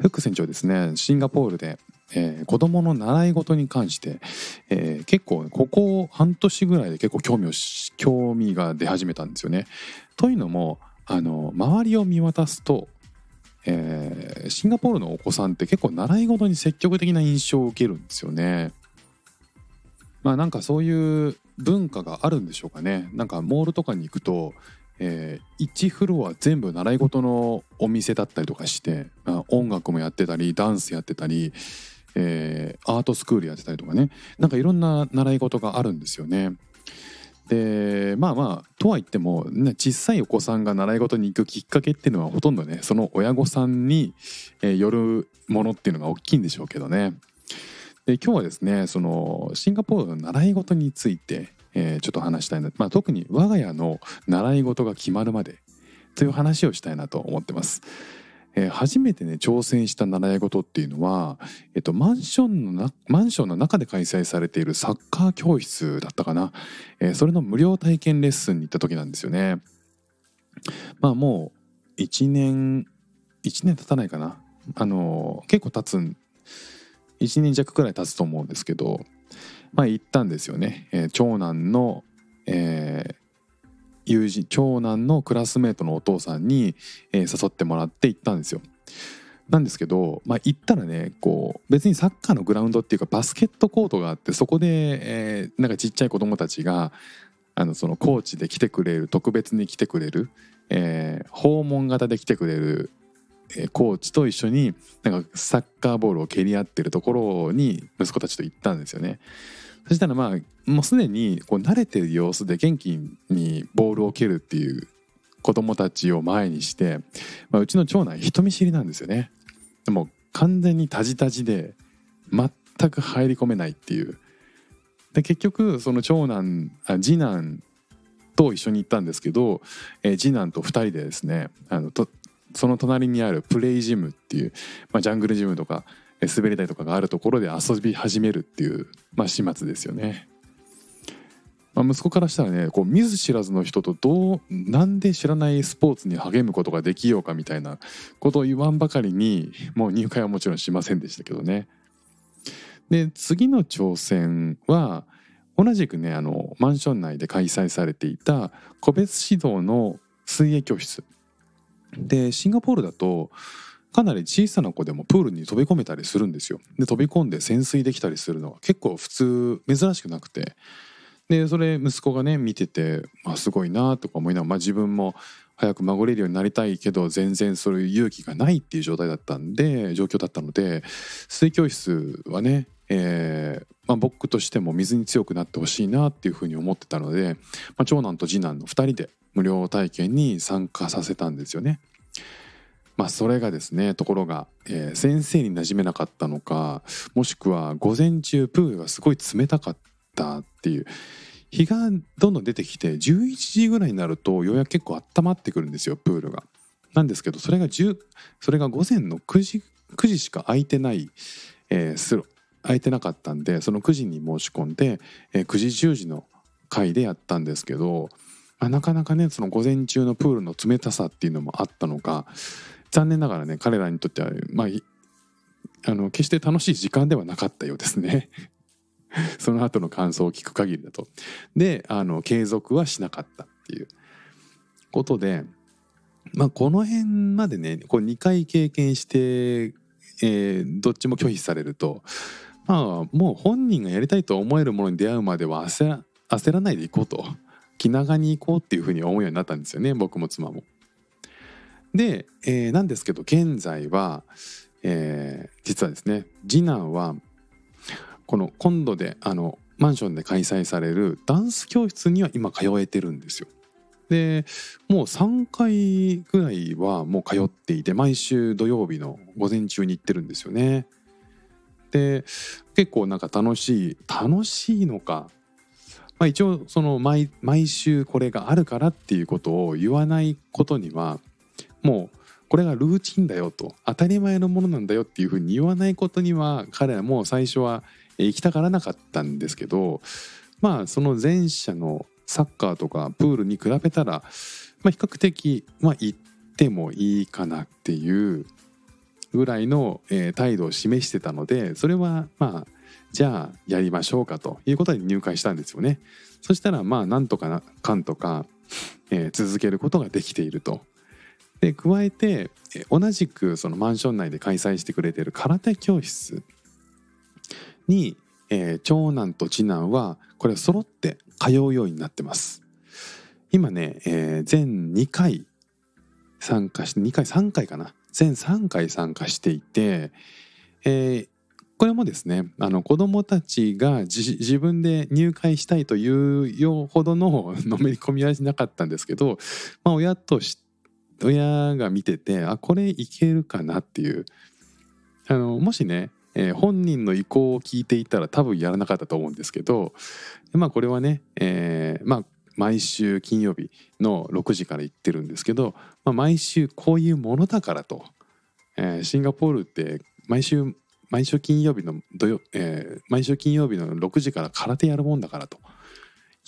副船長ですねシンガポールでえー、子供の習い事に関して、えー、結構ここ半年ぐらいで結構興味を興味が出始めたんですよね。というのもあの周りを見渡すと、えー、シンガポールのお子さんって結構習い事に積極的な印象を受けるんですよね。まあなんかそういう文化があるんでしょうかね。なんかモールとかに行くと、えー、1フロア全部習い事のお店だったりとかして、音楽もやってたりダンスやってたり、えー、アートスクールやってたりとかねなんかいろんな習い事があるんですよね。でまあまあとは言っても、ね、小さいお子さんが習い事に行くきっかけっていうのはほとんどねその親御さんに、えー、よるものっていうのが大きいんでしょうけどね。で今日はですねそのシンガポールの習い事について、えー、ちょっと話したいな、まあ、特に我が家の習い事が決まるまでという話をしたいなと思ってます。えー、初めてね挑戦した習い事っていうのは、えっと、マンションのなマンションの中で開催されているサッカー教室だったかな、えー、それの無料体験レッスンに行った時なんですよね。まあもう1年1年経たないかなあの結構経つ1年弱くらい経つと思うんですけどまあ行ったんですよね、えー、長男の、え友人長男のクラスメートのお父さんに、えー、誘ってもらって行ったんですよ。なんですけど、まあ、行ったらねこう別にサッカーのグラウンドっていうかバスケットコートがあってそこで、えー、なんかちっちゃい子供たちがあのそのコーチで来てくれる特別に来てくれる、えー、訪問型で来てくれる、コーチと一緒になんかサッカーボールを蹴り合ってるところに息子たちと行ったんですよね。そしたらまあもうすでにこう慣れてる様子で元気にボールを蹴るっていう子供たちを前にして、まあ、うちの長男人見知りなんですよね。でも完全にタジタジで全く入り込めないっていう。で結局その長男あ次男と一緒に行ったんですけど、えー、次男と2人でですねあのとその隣にあるプレイジムっていう、まあ、ジャングルジムとか滑り台とかがあるところで遊び始めるっていう、まあ、始末ですよね。まあ、息子からしたらねこう見ず知らずの人とどうなんで知らないスポーツに励むことができようかみたいなことを言わんばかりにもう入会はもちろんしませんでしたけどね。で次の挑戦は同じくねあのマンション内で開催されていた個別指導の水泳教室でシンガポールだとかなり小さな子でもプールに飛び込めたりするんですよ。で飛び込んで潜水できたりするのは結構普通珍しくなくてでそれ息子がね見てて、まあ、すごいなとか思いながら、まあ、自分も早く孫れるようになりたいけど全然そういう勇気がないっていう状態だったんで状況だったので水教室はね、えーまあ、僕としても水に強くなってほしいなっていうふうに思ってたので、まあ、長男と次男の2人で無料体験に参加させたんですよね。まあ、それがですねところが、えー、先生に馴染めなかったのかもしくは午前中プールがすごい冷たかったっていう日がどんどん出てきて11時ぐらいになるとようやく結構温まってくるんですよプールが。なんですけどそれが10それが午前の9時 ,9 時しか空いてない、えー、スロ空いてなかったんでその9時に申し込んで、えー、9時10時の回でやったんですけど、まあ、なかなかねその午前中のプールの冷たさっていうのもあったのか残念ながらね彼らにとってはまああの決して楽しい時間ではなかったようですね その後の感想を聞く限りだと。であの継続はしなかったっていうことで、まあ、この辺までねこう2回経験して、えー、どっちも拒否されるとまあもう本人がやりたいと思えるものに出会うまでは焦ら焦らないでいこうと気長に行こうっていうふうに思うようになったんですよね僕も妻も。で、えー、なんですけど現在は、えー、実はですね次男はこの今度であのマンションで開催されるダンス教室には今通えてるんですよ。でもう3回ぐらいはもう通っていて毎週土曜日の午前中に行ってるんですよね。で結構なんか楽しい楽しいのか、まあ、一応その毎毎週これがあるからっていうことを言わないことにはもうこれがルーチンだよと当たり前のものなんだよっていうふうに言わないことには彼らも最初は行きたがらなかったんですけどまあその前者のサッカーとかプールに比べたら、まあ、比較的、まあ、行ってもいいかなっていうぐらいの、えー、態度を示してたのでそれはまあじゃあやりましょうかということで入会したんですよね。そしたらまあなんとかかんとか、えー、続けることができていると。で加えて同じくそのマンション内で開催してくれている空手教室に、えー、長男と次男はこれ揃って通うようになってます。今ね、えー、全2回参加して2回3回かな全3回参加していて、えー、これもですねあの子どもたちが自分で入会したいというよほどの のめり込みはしなかったんですけど、まあ、親とし親が見ててあこれいけるかなっていう。あのもしね、えー、本人の意向を聞いていたら多分やらなかったと思うんですけどまあこれはね、えー、まあ毎週金曜日の6時から行ってるんですけど、まあ、毎週こういうものだからと、えー、シンガポールって毎週毎週金曜日の土曜、えー、毎週金曜日の6時から空手やるもんだからと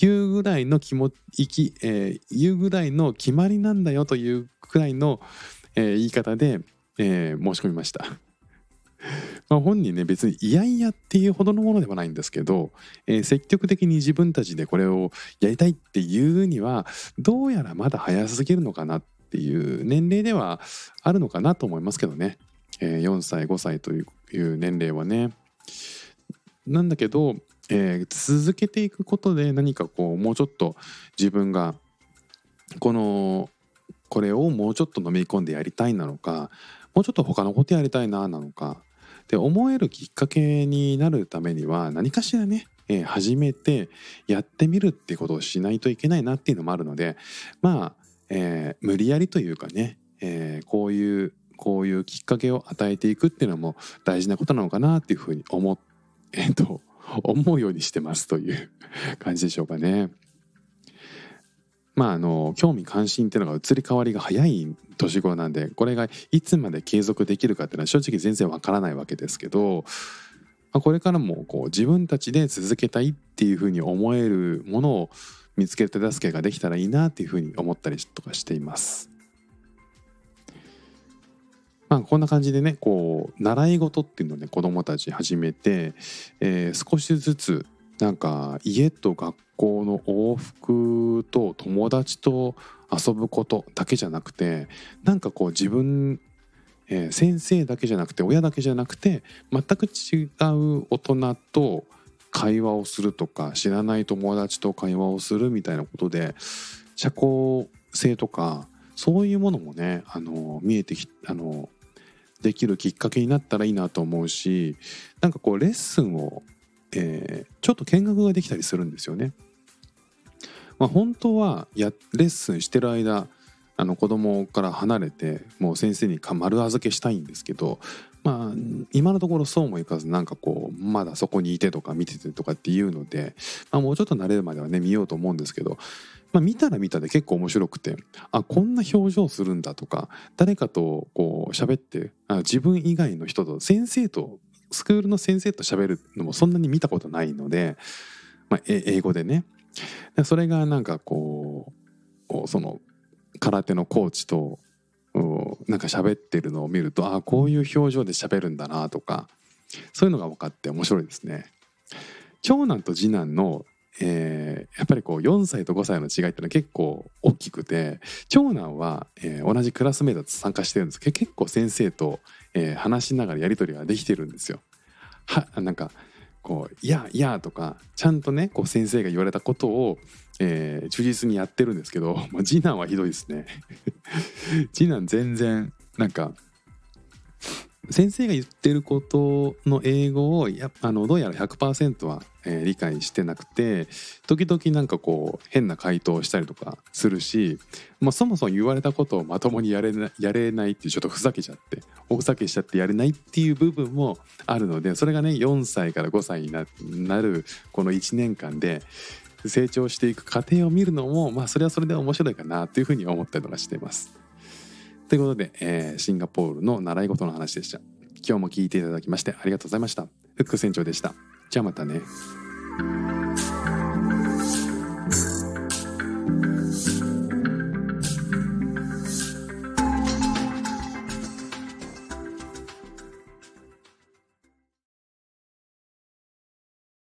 いうぐらいの気もいき、えー、いうぐらいの決まりなんだよというくらいの、えー、言い方で、えー、申し込みました。まあ本人ね別に嫌々っていうほどのものではないんですけど、えー、積極的に自分たちでこれをやりたいっていうにはどうやらまだ早すぎるのかなっていう年齢ではあるのかなと思いますけどね、えー、4歳5歳という年齢はね。なんだけど、えー、続けていくことで何かこうもうちょっと自分がこのこれをもうちょっと飲み込んでやりたいなのかもうちょっと他のことやりたいななのかで思えるきっかけになるためには何かしらね、えー、始めてやってみるってことをしないといけないなっていうのもあるのでまあ、えー、無理やりというかね、えー、こういうこういうきっかけを与えていくっていうのも大事なことなのかなっていうふうに思,、えーと、思うようにしてますという感じでしょうかね。まああの興味関心っていうのが移り変わりが早い年頃なんでこれがいつまで継続できるかっていうのは正直全然わからないわけですけど、ま、これからもこう自分たちで続けたいっていうふうに思えるものを見つける手助けができたらいいなっていうふうに思ったりとかしています。まあ、こんな感じでねこう習い事っていうのをね子どもたち始めて、えー、少しずつなんか家と学校の往復と友達と遊ぶことだけじゃなくてなんかこう自分、えー、先生だけじゃなくて親だけじゃなくて全く違う大人と会話をするとか知らない友達と会話をするみたいなことで社交性とかそういうものもねあの見えてきあのできるきっかけになったらいいなと思うしなんかこうレッスンをえー、ちょっと見学ができたりするんですよね。まあ、本当はやレッスンしてる間あの子供から離れてもう先生に丸預けしたいんですけどまあ今のところそうもいかずなんかこうまだそこにいてとか見ててとかっていうので、まあ、もうちょっと慣れるまではね見ようと思うんですけど、まあ、見たら見たで結構面白くてあこんな表情するんだとか誰かとこう喋ってあ自分以外の人と先生とスクールの先生と喋るのもそんなに見たことないので、まあ、英語でね。それがなんかこうその空手のコーチとなんか喋ってるのを見るとああこういう表情で喋るんだなとかそういうのが分かって面白いですね。長男と次男の、えー、やっぱりこう4歳と5歳の違いっていうのは結構大きくて長男は、えー、同じクラスメートと参加してるんですけど結構先生とえー、話しながらやり取りができてるんですよ。はなんかこう「いやいや」とかちゃんとねこう先生が言われたことを、えー、忠実にやってるんですけど、まあ、次男はひどいですね。次男全然なんか先生が言ってることの英語をやあのどうやら100%は、えー理解してなくて時々なんかこう変な回答をしたりとかするし、まあ、そもそも言われたことをまともにやれなやれないっていうちょっとふざけちゃっておふざけしちゃってやれないっていう部分もあるのでそれがね4歳から5歳にななるこの1年間で成長していく過程を見るのもまあそれはそれで面白いかなというふうに思ったりとかしています。ということで、えーシンガポールの習い事の話でした。今日も聞いていただきましてありがとうございました。フック船長でした。じゃあまたね。